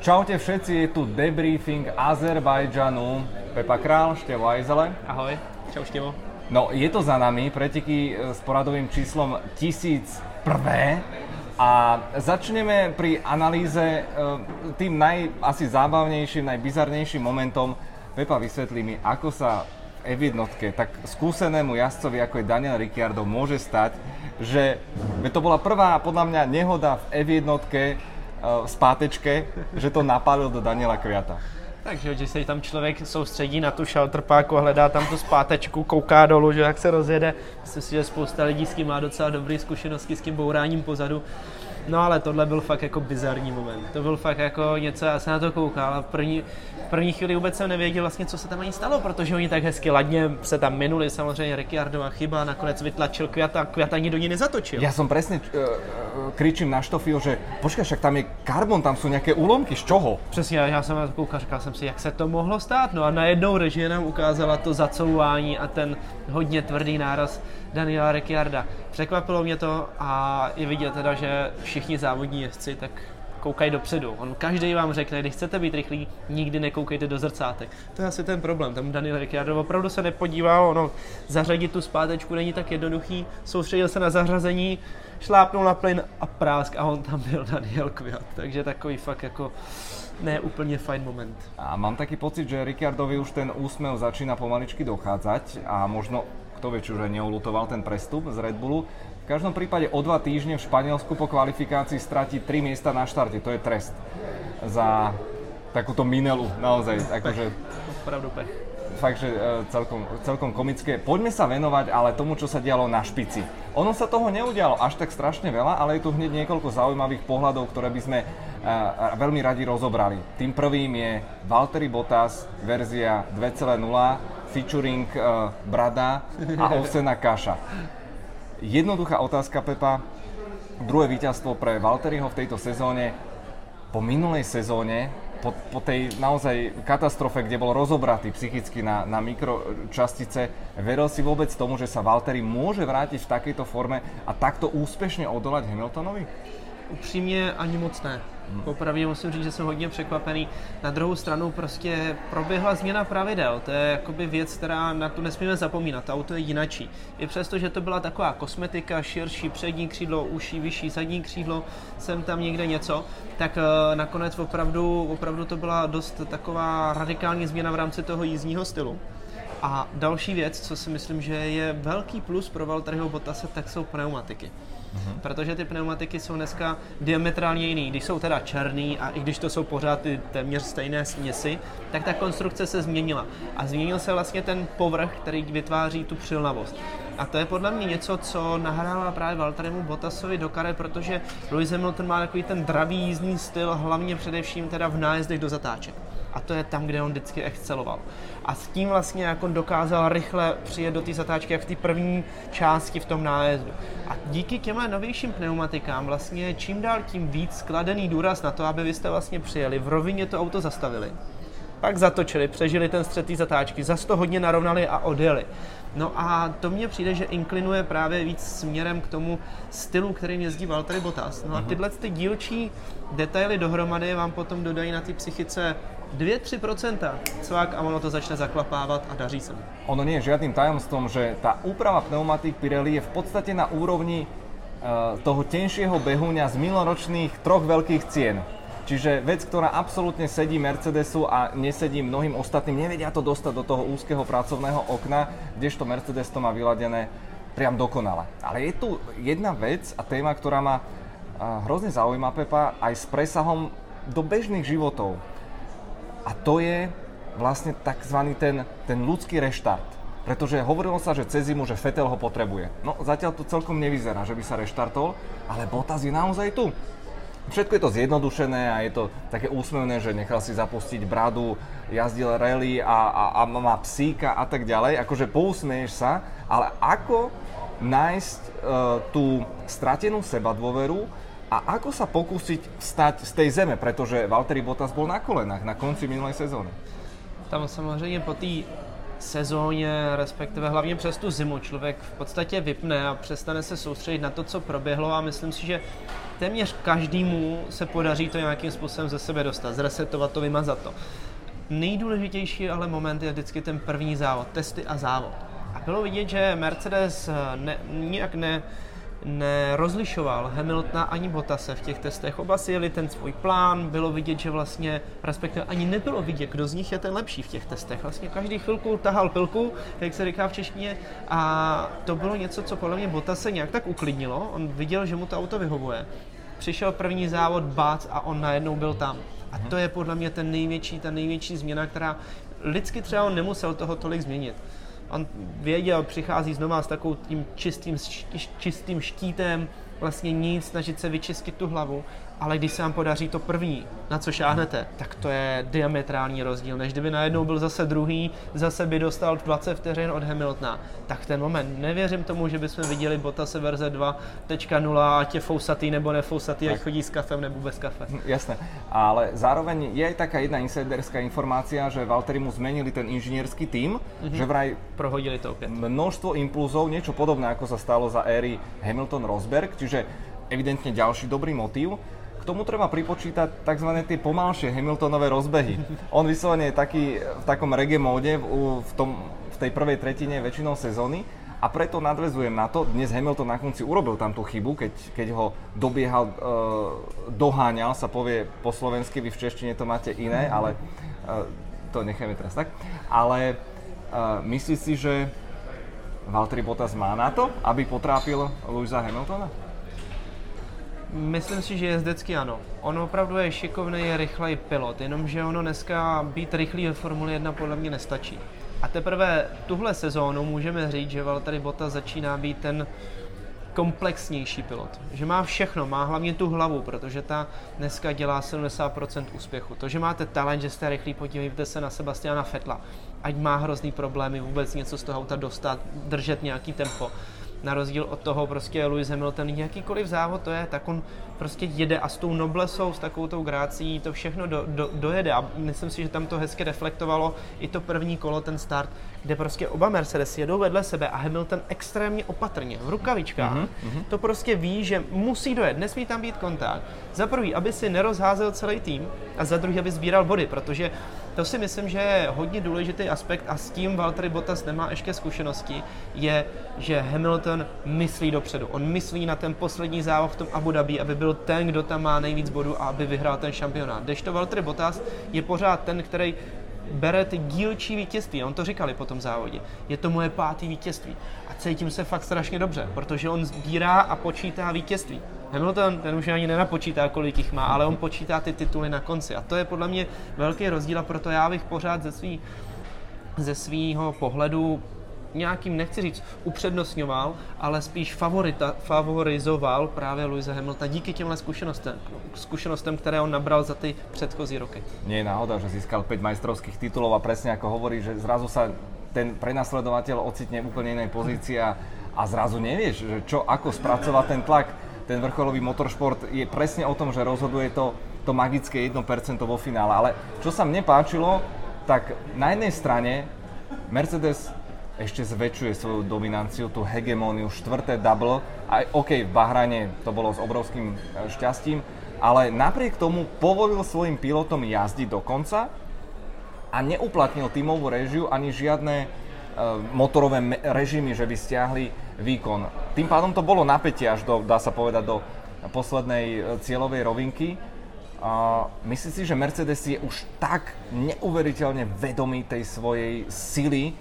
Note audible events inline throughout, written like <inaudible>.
Čaute všetci, je tu debriefing Azerbajdžanu. Pepa Král, Števo Ajzele. Ahoj, čau Števo. No, je to za nami, preteky e, s poradovým číslom 1001. A začneme pri analýze e, tým naj, asi zábavnejším, najbizarnejším momentom. Pepa, vysvetlí mi, ako sa v F1 tak skúsenému jazdcovi, ako je Daniel Ricciardo, môže stať, že to bola prvá, podľa mňa, nehoda v F1 v spátečke, že to napálil do Daniela Kviata. Takže, že se tam člověk soustředí na tu šaltrpáku hledá tam tu spátečku, kouká dolů, že jak se rozjede. Myslím si, že spousta lidí s tím má docela dobré zkušenosti s tím bouráním pozadu. No ale tohle byl fakt jako bizarní moment. To byl fakt jako něco, já jsem na to koukal a v první, v první chvíli vůbec jsem nevěděl vlastně, co se tam ani stalo, protože oni tak hezky ladně se tam minuli, samozřejmě Ricciardova chyba, nakonec vytlačil Kviata, Kviata ani do ní nezatočil. Já jsem přesně uh, kričím na Štofil, že počkej, však tam je karbon, tam jsou nějaké úlomky, z čoho? Přesně, já jsem na to koukal, říkal jsem si, jak se to mohlo stát. No a najednou režie nám ukázala to zacouvání a ten hodně tvrdý náraz Daniela Ricciarda. Překvapilo mě to a je vidět teda, že všichni závodní jezdci tak koukají dopředu. On každý vám řekne, když chcete být rychlí, nikdy nekoukejte do zrcátek. To je asi ten problém. Tam Daniel Ricciardo opravdu se nepodíval, ono zařadit tu zpátečku není tak jednoduchý, soustředil se na zařazení, šlápnul na plyn a prásk a on tam byl Daniel Kviat. Takže takový fakt jako ne úplně fajn moment. A mám taký pocit, že Ricciardovi už ten úsmev začína pomaličky dochádzať a možno kto vie, či už aj neulutoval ten prestup z Red Bullu. V každom prípade o dva týždne v Španielsku po kvalifikácii stratí tri miesta na štarte. To je trest za takúto minelu, naozaj. Akože, Opravdu pech. Fakt, že e, celkom, celkom komické. Poďme sa venovať ale tomu, čo sa dialo na špici. Ono sa toho neudialo až tak strašne veľa, ale je tu hneď niekoľko zaujímavých pohľadov, ktoré by sme uh, veľmi radi rozobrali. Tým prvým je Valtteri Bottas, verzia 2.0, featuring uh, Brada a ovsená kaša. Jednoduchá otázka, Pepa. Druhé víťazstvo pre Valteriho v tejto sezóne. Po minulej sezóne, po, po tej naozaj katastrofe, kde bol rozobratý psychicky na, na mikročastice, veril si vôbec tomu, že sa Valtteri môže vrátiť v takejto forme a takto úspešne odolať Hamiltonovi? Upřímně ani moc ne. Popravdě musím říct, že jsem hodně překvapený. Na druhou stranu prostě proběhla změna pravidel. To je jakoby věc, která na tu nesmíme zapomínat. To auto je jinačí. I přesto, že to byla taková kosmetika, širší přední křídlo, uší, vyšší zadní křídlo, jsem tam někde něco, tak uh, nakonec opravdu, opravdu to byla dost taková radikální změna v rámci toho jízdního stylu. A další věc, co si myslím, že je velký plus pro Valtteriho Bottase, tak jsou pneumatiky. Mm-hmm. Protože ty pneumatiky jsou dneska diametrálně jiný. Když jsou teda černý a i když to jsou pořád ty téměř stejné směsi, tak ta konstrukce se změnila. A změnil se vlastně ten povrch, který vytváří tu přilnavost. A to je podle mě něco, co nahrává právě Valterimu Bottasovi do kare, protože Lewis Hamilton má takový ten dravý jízdní styl, hlavně především teda v nájezdech do zatáček a to je tam, kde on vždycky exceloval. A s tím vlastně jak on dokázal rychle přijet do té zatáčky, jak v té první části v tom nájezdu. A díky těmhle novějším pneumatikám vlastně čím dál tím víc skladený důraz na to, aby vy jste vlastně přijeli, v rovině to auto zastavili. Pak zatočili, přežili ten střed té zatáčky, zase to hodně narovnali a odjeli. No a to mně přijde, že inklinuje právě víc směrem k tomu stylu, kterým jezdí Valtteri Bottas. No a mhm. tyhle ty dílčí detaily dohromady vám potom dodají na té psychice 2-3%, cvak a ono to začne zaklapávat a daří se Ono nie je žiadnym tajomstvom, že tá úprava pneumatík Pirelli je v podstate na úrovni uh, toho tenšieho behuňa z minuloročných troch veľkých cien. Čiže vec, ktorá absolútne sedí Mercedesu a nesedí mnohým ostatným, nevedia to dostať do toho úzkeho pracovného okna, kdežto Mercedes to má vyladené priam dokonale. Ale je tu jedna vec a téma, ktorá ma hrozne zaujíma, Pepa, aj s presahom do bežných životov. A to je vlastne takzvaný ten, ten ľudský reštart. Pretože hovorilo sa, že cez zimu, že Fetel ho potrebuje. No zatiaľ to celkom nevyzerá, že by sa reštartol, ale Bottas je naozaj tu. Všetko je to zjednodušené a je to také úsmevné, že nechal si zapustiť bradu, jazdil rally a, a, a má psíka a tak ďalej. Akože pousmeješ sa, ale ako nájsť uh, tú stratenú seba dôveru a ako sa pokúsiť vstať z tej zeme, pretože Valtteri Bottas bol na kolenách na konci minulej sezóny? Tam samozřejmě po té sezóně, respektive hlavně přes tu zimu člověk v podstatě vypne a přestane se soustředit na to, co proběhlo a myslím si, že téměř každému se podaří to nějakým způsobem ze sebe dostat, zresetovat to, vymazat to. Nejdůležitější ale moment je vždycky ten první závod, testy a závod. A bylo vidět, že Mercedes ne, nijak ne, nerozlišoval Hamiltona ani Bottase v těch testech. Oba si jeli ten svůj plán, bylo vidět, že vlastně, respektive ani nebylo vidět, kdo z nich je ten lepší v těch testech. Vlastně každý chvilku tahal pilku, jak se říká v češtině, a to bylo něco, co podle mě Bottase nějak tak uklidnilo. On viděl, že mu to auto vyhovuje. Přišel první závod, bác a on najednou byl tam. A to je podle mě ten největší, ta největší změna, která lidsky třeba on nemusel toho tolik změnit věděl, přichází znova s takovým tím čistým, čistým štítem, vlastně nic, snažit se vyčistit tu hlavu ale když se vám podaří to první, na co šáhnete, tak to je diametrální rozdíl, než kdyby najednou byl zase druhý, zase by dostal 20 vteřin od Hamiltona. Tak ten moment, nevěřím tomu, že bychom viděli Bottase verze 2.0, ať je fousatý nebo nefousatý, jak chodí s kafem nebo bez kafe. Hm, jasné, ale zároveň je aj taká jedna insiderská informácia, že Valtteri mu zmenili ten inžinierský tým, mm-hmm. že vraj prohodili to opět. Množstvo impulzov, niečo podobné ako sa stalo za éry Hamilton-Rosberg, čiže evidentne ďalší dobrý motív. K tomu treba pripočítať tzv. tie pomalšie Hamiltonové rozbehy. On vyslovene je taký v takom reggae móde v, v, tom, v tej prvej tretine väčšinou sezóny a preto nadvezujem na to, dnes Hamilton na konci urobil tam tú chybu, keď, keď ho dobiehal, e, doháňal, sa povie po slovensky, vy v češtine to máte iné, ale e, to necháme teraz tak. Ale e, myslíš si, že Valtteri Bottas má na to, aby potrápil Louisa Hamiltona? Myslím si, že jezdecky ano. On opravdu je šikovný, je rychlej pilot, jenomže ono dneska být rychlý ve Formuli 1 podle mě nestačí. A teprve tuhle sezónu můžeme říct, že Valtteri Bottas začíná být ten komplexnější pilot. Že má všechno, má hlavně tu hlavu, protože ta dneska dělá 70% úspěchu. To, že máte talent, že jste rychlý, podívejte se na Sebastiana Fetla. Ať má hrozný problémy vůbec něco z toho auta dostat, držet nějaký tempo na rozdíl od toho prostě Lewis Hamilton, jakýkoliv závod to je, tak on prostě jede a s tou noblesou, s takovou tou grácí to všechno do, do, dojede a myslím si, že tam to hezky reflektovalo i to první kolo, ten start, kde prostě oba Mercedes jedou vedle sebe a Hamilton extrémně opatrně, v rukavičkách, mm-hmm. to prostě ví, že musí dojet, nesmí tam být kontakt. Za prvý, aby si nerozházel celý tým a za druhý, aby sbíral body, protože to si myslím, že je hodně důležitý aspekt a s tím Valtteri Bottas nemá ještě zkušenosti, je, že Hamilton myslí dopředu. On myslí na ten poslední závod v tom Abu Dhabi, aby byl ten, kdo tam má nejvíc bodů a aby vyhrál ten šampionát. to Valtteri Bottas je pořád ten, který bere ty dílčí vítězství. On to říkali po tom závodě. Je to moje pátý vítězství. Cítím se fakt strašně dobře, protože on sbírá a počítá vítězství. Hamilton, ten už ani nenapočítá, kolik jich má, ale on počítá ty tituly na konci. A to je podle mě velký rozdíl a proto já bych pořád ze, svý, ze svýho pohledu nějakým, nechci říct, upřednostňoval, ale spíš favorita, favorizoval právě Louise Hamiltona díky těmhle zkušenostem, zkušenostem, které on nabral za ty předchozí roky. Nie je náhoda, že získal 5 majstrovských titulov a presne ako hovorí, že zrazu sa ten prenasledovateľ ocitne úplne inej pozícii a, a zrazu nevieš, že čo, ako spracovať ten tlak ten vrcholový motoršport je presne o tom, že rozhoduje to, to magické 1% vo finále. Ale čo sa mne páčilo, tak na jednej strane Mercedes ešte zväčšuje svoju dominanciu, tú hegemóniu, štvrté double. A OK, v Bahrajne to bolo s obrovským e, šťastím, ale napriek tomu povolil svojim pilotom jazdiť do konca a neuplatnil tímovú režiu ani žiadne uh, motorové režimy, že by stiahli výkon. Tým pádom to bolo napätie až do, dá sa povedať, do poslednej e, cieľovej rovinky. A myslíš si, že Mercedes je už tak neuveriteľne vedomý tej svojej sily,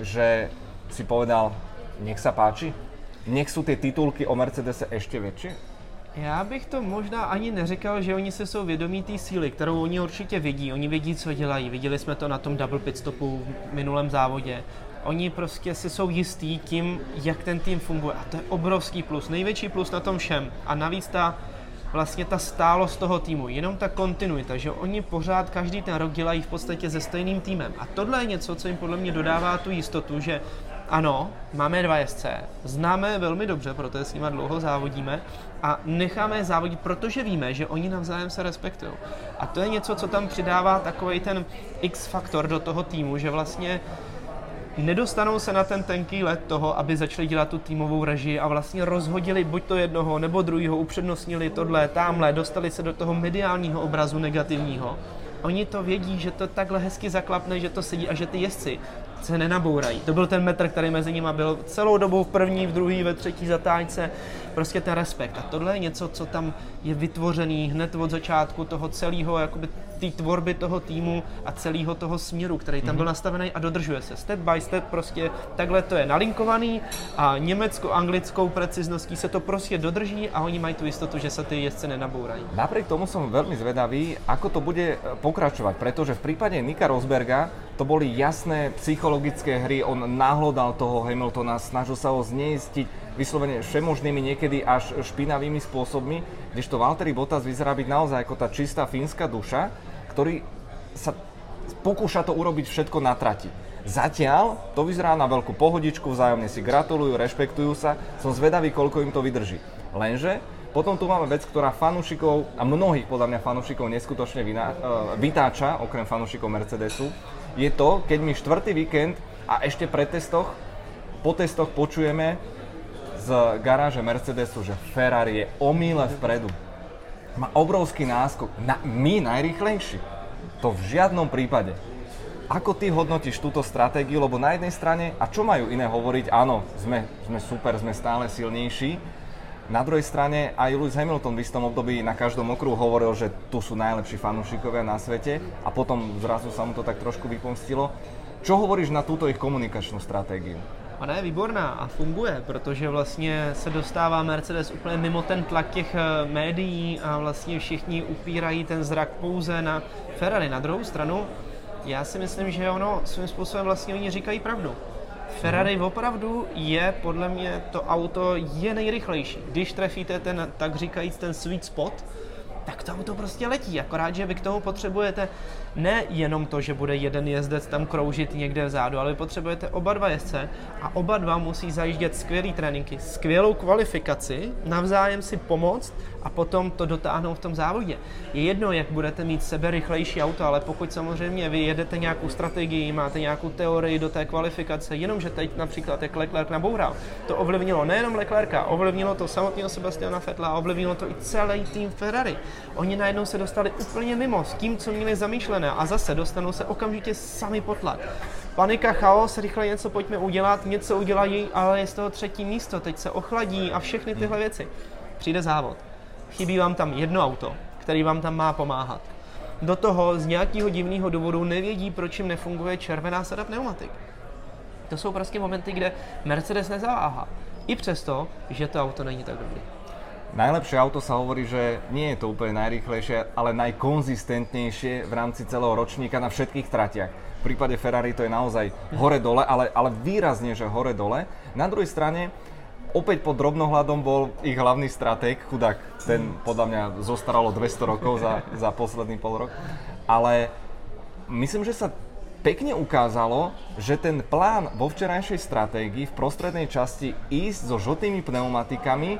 že si povedal, nech sa páči? Nech sú tie titulky o Mercedese ešte väčšie? Já bych to možná ani neřekl, že oni se jsou vědomí té síly, kterou oni určitě vidí. Oni vidí, co dělají. Viděli jsme to na tom double pit stopu v minulém závodě. Oni prostě si jsou jistí tím, jak ten tým funguje. A to je obrovský plus, největší plus na tom všem. A navíc ta vlastně ta stálost toho týmu, jenom ta kontinuita, že oni pořád každý ten rok dělají v podstatě se stejným týmem. A tohle je něco, co jim podle mě dodává tu jistotu, že ano, máme dva SC, známe velmi dobře, protože s nimi dlouho závodíme a necháme je závodit, protože víme, že oni navzájem se respektují. A to je něco, co tam přidává takový ten X faktor do toho týmu, že vlastně nedostanou se na ten tenký let toho, aby začali dělat tu týmovou režii a vlastně rozhodili buď to jednoho nebo druhého, upřednostnili tohle, tamhle, dostali se do toho mediálního obrazu negativního. Oni to vědí, že to takhle hezky zaklapne, že to sedí a že ty jezdci se nenabourají. To byl ten metr, který mezi nimi byl celou dobu v první, v druhý, ve třetí zatáčce, prostě ten respekt. A tohle je něco, co tam je vytvořený hned od začátku toho celého, jakoby té tvorby toho týmu a celého toho směru, který tam byl mhm. nastavený a dodržuje se. Step by step prostě takhle to je nalinkovaný a německo-anglickou precizností se to prostě dodrží a oni mají tu jistotu, že se ty jezdce nenabourají. Napriek tomu som veľmi zvedavý, ako to bude pokračovať, pretože v prípade Nika Rosberga to boli jasné psychologické hry, on nahlodal toho Hamiltona, snažil sa ho zneistiť vyslovene všemožnými, niekedy až špinavými spôsobmi, kdežto Valtteri Bottas vyzerá byť naozaj ako tá čistá fínska duša, ktorý sa pokúša to urobiť všetko na trati. Zatiaľ to vyzerá na veľkú pohodičku, vzájomne si gratulujú, rešpektujú sa, som zvedavý, koľko im to vydrží. Lenže potom tu máme vec, ktorá fanúšikov a mnohých podľa mňa fanúšikov neskutočne vyná, uh, vytáča, okrem fanúšikov Mercedesu, je to, keď my štvrtý víkend a ešte pre testoch, po testoch počujeme z garáže Mercedesu, že Ferrari je o míle vpredu. Má obrovský náskok. Na, my najrychlejší. To v žiadnom prípade. Ako ty hodnotíš túto stratégiu? Lebo na jednej strane, a čo majú iné hovoriť? Áno, sme, sme super, sme stále silnejší. Na druhej strane aj Lewis Hamilton v istom období na každom okruhu hovoril, že tu sú najlepší fanúšikovia na svete a potom zrazu sa mu to tak trošku vypomstilo. Čo hovoríš na túto ich komunikačnú stratégiu? Ona je výborná a funguje, protože vlastně se dostává Mercedes úplně mimo ten tlak těch eh, médií a vlastně všichni upírají ten zrak pouze na Ferrari. Na druhou stranu, já si myslím, že ono svým způsobem vlastně oni říkají pravdu. Ferrari opravdu je podle mě to auto je nejrychlejší. Když trefíte ten, tak říkajíc, ten sweet spot, tak to auto prostě letí. Akorát, že vy k tomu potřebujete ne jenom to, že bude jeden jezdec tam kroužit někde vzadu, ale vy potřebujete oba dva jezdce a oba dva musí zajíždět skvělý tréninky, skvělou kvalifikaci, navzájem si pomoct a potom to dotáhnout v tom závodě. Je jedno, jak budete mít sebe rychlejší auto, ale pokud samozřejmě vy jedete nějakou strategii, máte nějakou teorii do té kvalifikace, jenomže teď například jak Leclerc naboural, to ovlivnilo nejenom Leclerca, ovlivnilo to samotného Sebastiana Fettla, ovlivnilo to i celý tým Ferrari. Oni najednou se dostali úplně mimo s tím, co měli zamýšlené a zase dostanou se okamžitě sami pod tlak. Panika, chaos, rychle něco pojďme udělat, něco udělají, ale je z toho třetí místo, teď se ochladí a všechny tyhle věci. Přijde závod chybí vám tam jedno auto, který vám tam má pomáhat. Do toho z nějakého divného důvodu nevědí, proč jim nefunguje červená sada pneumatik. To jsou prostě momenty, kde Mercedes nezaváhá. I přesto, že to auto není tak dobré. Najlepšie auto sa hovorí, že nie je to úplne najrychlejšie, ale najkonzistentnejšie v rámci celého ročníka na všetkých tratiach. V prípade Ferrari to je naozaj hore-dole, ale, ale výrazne, že hore-dole. Na druhej strane, opäť pod drobnohľadom bol ich hlavný stratég, chudák, ten podľa mňa zostaralo 200 rokov za, za posledný pol rok. Ale myslím, že sa pekne ukázalo, že ten plán vo včerajšej stratégii v prostrednej časti ísť so žltými pneumatikami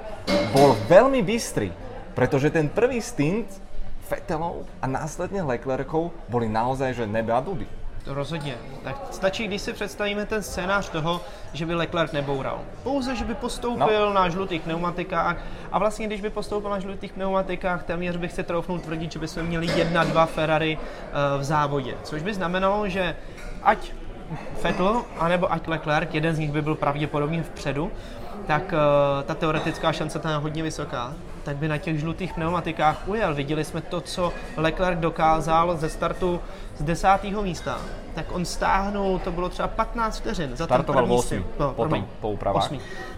bol veľmi bystrý, pretože ten prvý stint Fetelov a následne Leclercov boli naozaj že nebe a dudy. Rozhodně. Tak stačí, když si představíme ten scénář toho, že by Leclerc neboural. Pouze, že by postoupil no. na žlutých pneumatikách a vlastně, když by postoupil na žlutých pneumatikách, téměř bych si troufnul tvrdit, že bychom měli jedna, dva Ferrari uh, v závodě. Což by znamenalo, že ať Vettel, anebo ať Leclerc, jeden z nich by byl pravděpodobně vpředu, tak uh, ta teoretická šance tam je hodně vysoká, tak by na těch žlutých pneumatikách ujel. Viděli jsme to, co Leclerc dokázal ze startu z desátého místa, tak on stáhnul, to bylo třeba 15 vteřin za ten první střed. No, potom promiň, po úpravách.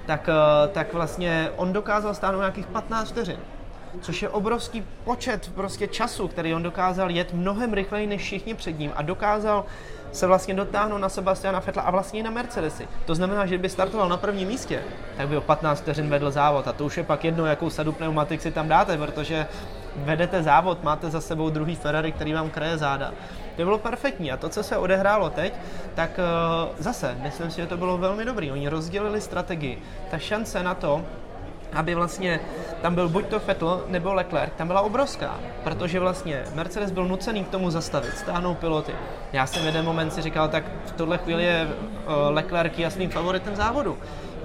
Tak, uh, tak vlastně on dokázal stáhnout nějakých 15 vteřin což je obrovský počet prostě času, který on dokázal jet mnohem rychleji než všichni před ním a dokázal se vlastně dotáhnout na Sebastiana Fetla a vlastně i na Mercedesy. To znamená, že by startoval na prvním místě, tak by o 15 vteřin vedl závod a to už je pak jedno, jakou sadu pneumatik si tam dáte, protože vedete závod, máte za sebou druhý Ferrari, který vám kraje záda. To bylo perfektní a to, co se odehrálo teď, tak uh, zase, myslím si, že to bylo velmi dobrý. Oni rozdělili strategii. Ta šance na to, aby vlastně tam byl buď to Vettel nebo Leclerc, tam byla obrovská, protože vlastně Mercedes byl nucený k tomu zastavit, stáhnout piloty. Já jsem jeden moment si říkal, tak v tohle chvíli je uh, Leclerc jasným favoritem závodu.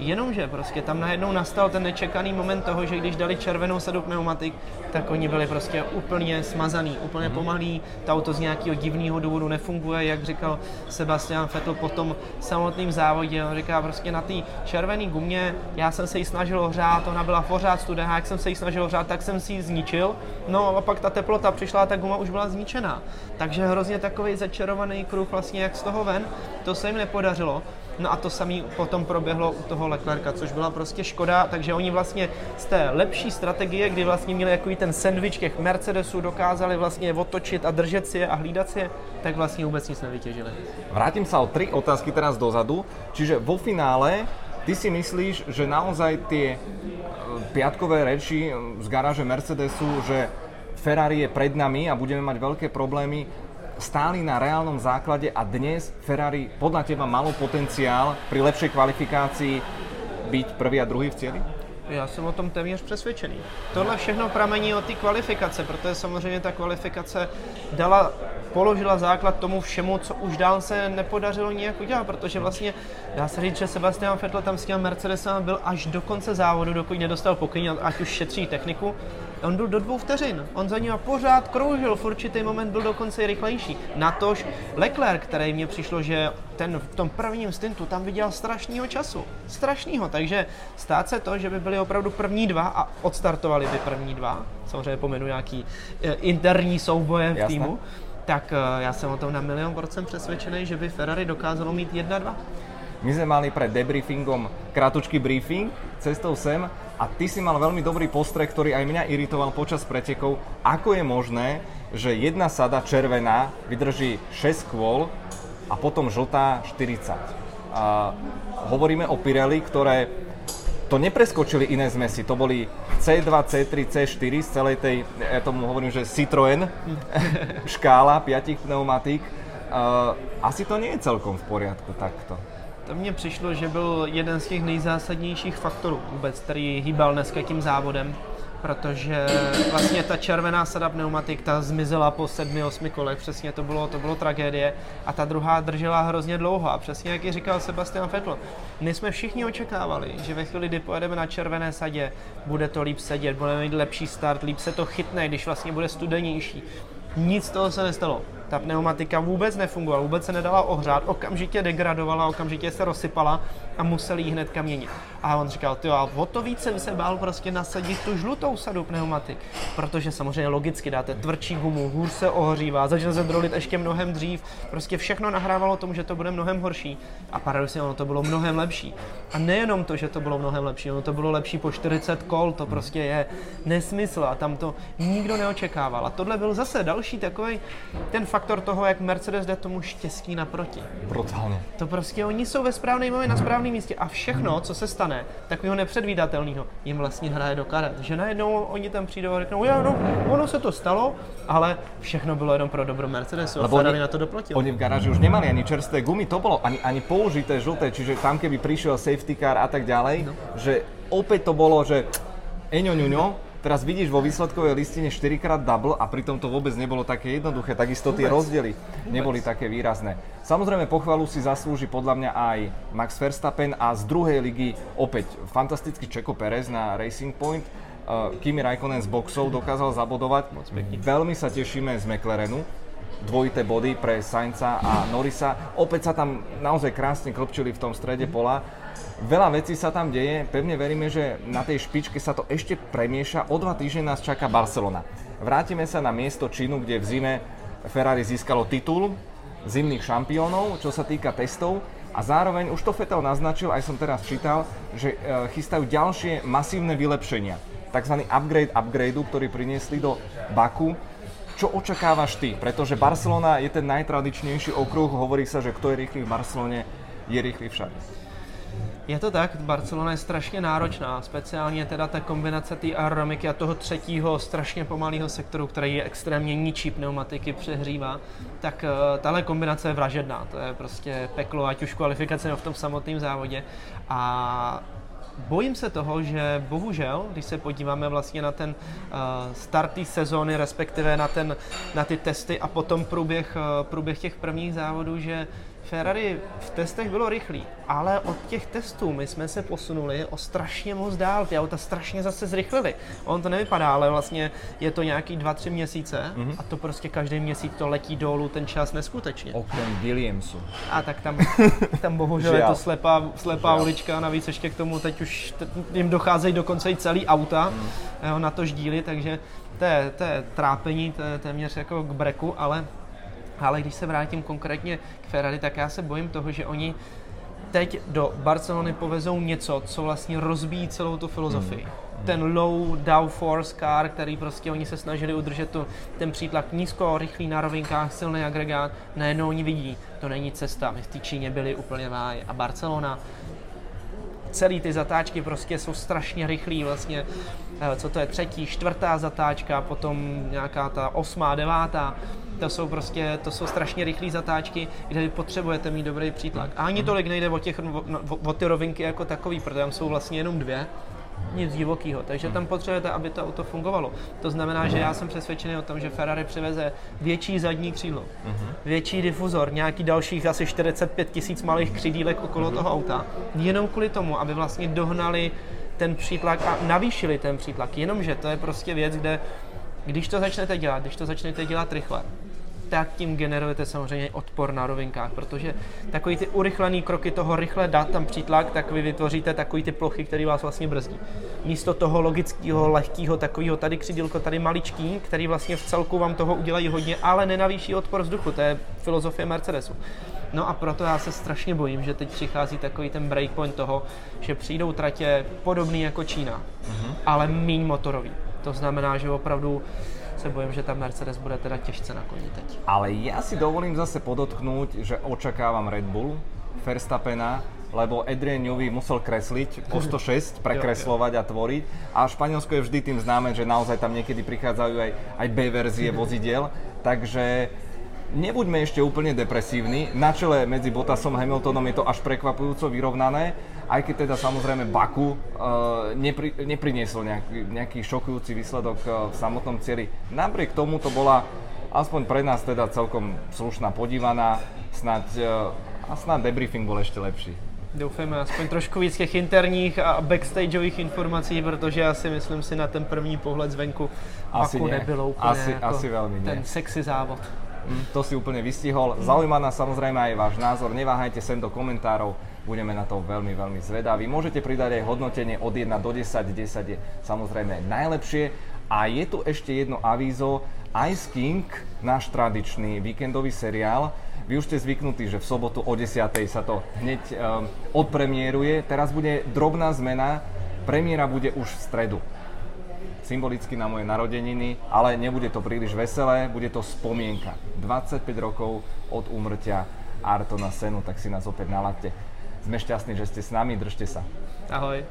Jenomže prostě tam najednou nastal ten nečekaný moment toho, že když dali červenou sadu pneumatik, tak oni byli prostě úplně smazaný, úplně mm. pomalý, to auto z nějakého divného důvodu nefunguje, jak říkal Sebastian Vettel po tom samotném závodě, on říká prostě na té červené gumě, já jsem se ji snažil ohřát, ona byla pořád studená, jak jsem se ji snažil ohřát, tak jsem si ji zničil, no a pak ta teplota přišla a ta guma už byla zničená. Takže hrozně takový začarovaný kruh vlastně jak z toho ven, to se jim nepodařilo. No a to samé potom proběhlo u toho Leclerca, což byla prostě škoda, takže oni vlastně z té lepší strategie, kdy vlastně měli jako ten sandwich těch Mercedesů, dokázali vlastně otočit a držet si je a hlídat si je, tak vlastně vůbec nic nevytěžili. Vrátím se o tři otázky teraz dozadu, čiže vo finále ty si myslíš, že naozaj tie eh, piatkové reči z garáže Mercedesu, že Ferrari je pred nami a budeme mať veľké problémy, stáli na reálnom základe a dnes Ferrari podľa teba malo potenciál pri lepšej kvalifikácii byť prvý a druhý v cieli? Já jsem o tom téměř přesvědčený. Tohle všechno pramení od té kvalifikace, protože samozřejmě ta kvalifikace dala, položila základ tomu všemu, co už dál se nepodařilo nijak udělat, protože vlastně dá se říct, že Sebastian Vettel tam s těm Mercedesem byl až do konce závodu, dokud nedostal pokyn, ať už šetří techniku, on byl do dvou vteřin. On za ním pořád kroužil, v určitý moment byl dokonce rychlejší. Natož Leclerc, který mně přišlo, že ten v tom prvním stintu tam viděl strašného času. Strašného, takže stát se to, že by byli opravdu první dva a odstartovali by první dva, samozřejmě pomenu nějaký eh, interní souboje v Jasne. týmu, tak eh, já jsem o tom na milion procent přesvědčený, že by Ferrari dokázalo mít 1-2. My sme mali pred debriefingom krátučký briefing cestou sem a ty si mal veľmi dobrý postreh, ktorý aj mňa iritoval počas pretekov. Ako je možné, že jedna sada červená vydrží 6 kôl a potom žltá 40? A hovoríme o Pirelli, ktoré to nepreskočili iné zmesy. To boli C2, C3, C4 z celej tej, ja tomu hovorím, že Citroën <laughs> škála 5 pneumatík. Uh, asi to nie je celkom v poriadku takto. To mně přišlo, že byl jeden z těch nejzásadnějších faktorů vůbec, který hýbal dneska tím závodem, protože vlastně ta červená sada pneumatik, ta zmizela po sedmi, osmi kolech, přesně to bylo, to bylo tragédie. A ta druhá držela hrozně dlouho. A přesně jak ji říkal Sebastian Vettel, my jsme všichni očekávali, že ve chvíli, kdy pojedeme na červené sadě, bude to líp sedět, budeme mít lepší start, líp se to chytne, když vlastně bude studenější. Nic z toho se nestalo ta pneumatika vůbec nefungovala, vůbec se nedala ohřát, okamžitě degradovala, okamžitě se rozsypala a museli ji hnedka měnit. A on říkal, ty a o to víc jsem se bál prostě nasadit tu žlutou sadu pneumatik, protože samozřejmě logicky dáte tvrdší gumu, hůř se ohřívá, začne se drolit ještě mnohem dřív, prostě všechno nahrávalo tomu, že to bude mnohem horší a paradoxně ono to bylo mnohem lepší. A nejenom to, že to bylo mnohem lepší, ono to bylo lepší po 40 kol, to prostě je nesmysl a tam to nikdo neočekával. A tohle byl zase další takový ten faktor toho, jak Mercedes jde tomu štěstí naproti. Brutálně. To prostě oni jsou ve správné moment na správném místě a všechno, co se stane, takového nepředvídatelného, jim vlastně hraje do karet. Že najednou oni tam přijdou a řeknou, jo, no, ono se to stalo, ale všechno bylo jenom pro dobro Mercedesu a Ferrari na to doplatil. Oni v garáži už nemali ani čerstvé gumy, to bylo ani, ani použité žlté, čiže tam keby prišiel safety car a tak ďalej, no. že opäť to bolo, že eňo, ňuňo, Teraz vidíš vo výsledkovej listine 4 krát double a pritom to vôbec nebolo také jednoduché. Takisto tie rozdiely neboli také výrazné. Samozrejme pochvalu si zaslúži podľa mňa aj Max Verstappen a z druhej ligy opäť fantastický Čeko Perez na Racing Point. Uh, Kimi Raikkonen z boxov dokázal zabodovať. Veľmi sa tešíme z McLarenu dvojité body pre Sainza a Norisa. Opäť sa tam naozaj krásne klopčili v tom strede pola Veľa vecí sa tam deje, pevne veríme, že na tej špičke sa to ešte premieša. O dva týždne nás čaká Barcelona. Vrátime sa na miesto Čínu, kde v zime Ferrari získalo titul zimných šampiónov, čo sa týka testov. A zároveň už to Fetel naznačil, aj som teraz čítal, že e, chystajú ďalšie masívne vylepšenia. Takzvaný upgrade upgradeu, ktorý priniesli do Baku. Čo očakávaš ty? Pretože Barcelona je ten najtradičnejší okruh, hovorí sa, že kto je rýchly v Barcelone, je rýchly všade. Je to tak, Barcelona je strašně náročná, speciálně teda ta kombinace té aerodynamiky a toho třetího strašně pomalého sektoru, který je extrémně ničí pneumatiky, přehřívá, tak uh, tahle kombinace je vražedná, to je prostě peklo, ať už kvalifikace nebo v tom samotném závodě. A bojím se toho, že bohužel, když se podíváme vlastně na ten uh, start té sezóny, respektive na, ten, na ty testy a potom průběh, uh, průběh těch prvních závodů, že Ferrari v testech bylo rychlý, ale od těch testů my jsme se posunuli o strašně moc dál, ty auta strašně zase zrychlily. On to nevypadá, ale vlastně je to nějaký 2-3 měsíce mm-hmm. a to prostě každý měsíc to letí dolů, ten čas neskutečně. Okrem Williamsu. A tak tam, <laughs> tam bohužel je to slepá, slepá ulička, navíc ještě k tomu teď už jim docházejí dokonce i celý auta mm. jo, na to ždíly, takže to je, to je trápení, to je téměř jako k breku, ale ale když se vrátím konkrétně k Ferrari, tak já se bojím toho, že oni teď do Barcelony povezou něco, co vlastně rozbíjí celou tu filozofii. Hmm. Ten low downforce car, který prostě oni se snažili udržet tu, ten přítlak nízko, rychlý na rovinkách, silný agregát, najednou oni vidí, to není cesta. My v té Číně byli úplně váj. A Barcelona, celý ty zatáčky prostě jsou strašně rychlý, vlastně, co to je třetí, čtvrtá zatáčka, potom nějaká ta osmá, devátá, to jsou prostě, to jsou strašně rychlé zatáčky, kde vy potřebujete mít dobrý přítlak. A ani tolik nejde o, těch, o, o ty rovinky jako takový, protože tam jsou vlastně jenom dvě, nic divokého. Takže tam potřebujete, aby to auto fungovalo. To znamená, že já jsem přesvědčený o tom, že Ferrari přiveze větší zadní křídlo, větší difuzor, nějaký dalších asi 45 tisíc malých křídílek okolo toho auta, jenom kvůli tomu, aby vlastně dohnali ten přítlak a navýšili ten přítlak. Jenomže to je prostě věc, kde když to začnete dělat, když to začnete dělat rychle, tak tím generujete samozřejmě odpor na rovinkách, protože takový ty urychlený kroky toho rychle dát tam přítlak, tak vy vytvoříte takový ty plochy, které vás vlastně brzdí. Místo toho logického, lehkého, takového tady křidílko, tady maličký, který vlastně v celku vám toho udělají hodně, ale nenavýší odpor vzduchu, to je filozofie Mercedesu. No a proto já se strašně bojím, že teď přichází takový ten breakpoint toho, že přijdou tratě podobný jako Čína, mm-hmm. ale méně motorový. To znamená, že opravdu se bojím, že ta Mercedes bude teda těžce na koni teď. Ale ja si dovolím zase podotknúť, že očakávam Red Bull, Verstappena, lebo Adrian Newey musel kresliť po <laughs> 106, prekreslovať a tvoriť. A Španielsko je vždy tým známe, že naozaj tam niekedy prichádzajú aj, aj B verzie <laughs> vozidiel. Takže nebuďme ešte úplne depresívni. Na čele medzi Bottasom a Hamiltonom je to až prekvapujúco vyrovnané aj keď teda samozrejme Baku uh, nepri, nepriniesol nejaký, nejaký šokujúci výsledok uh, v samotnom cieli. Napriek tomu to bola aspoň pre nás teda celkom slušná podívaná, snad, uh, a snad debriefing bol ešte lepší. Doufáme aspoň trošku víc těch interních a backstageových informací, protože já si myslím si na ten první pohled zvenku asi Baku nebylo úplně asi, jako asi veľmi ten nie. sexy závod. Mm, to si úplne vystihol. Zaujíma nás samozrejme aj váš názor. Neváhajte sem do komentárov budeme na to veľmi, veľmi zvedaví. Môžete pridať aj hodnotenie od 1 do 10, 10 je samozrejme najlepšie. A je tu ešte jedno avízo, Ice King, náš tradičný víkendový seriál. Vy už ste zvyknutí, že v sobotu o 10. sa to hneď um, odpremieruje. Teraz bude drobná zmena, premiéra bude už v stredu symbolicky na moje narodeniny, ale nebude to príliš veselé, bude to spomienka. 25 rokov od úmrtia Artona Senu, tak si nás opäť naladte. Sme šťastní, že ste s nami, držte sa. Ahoj.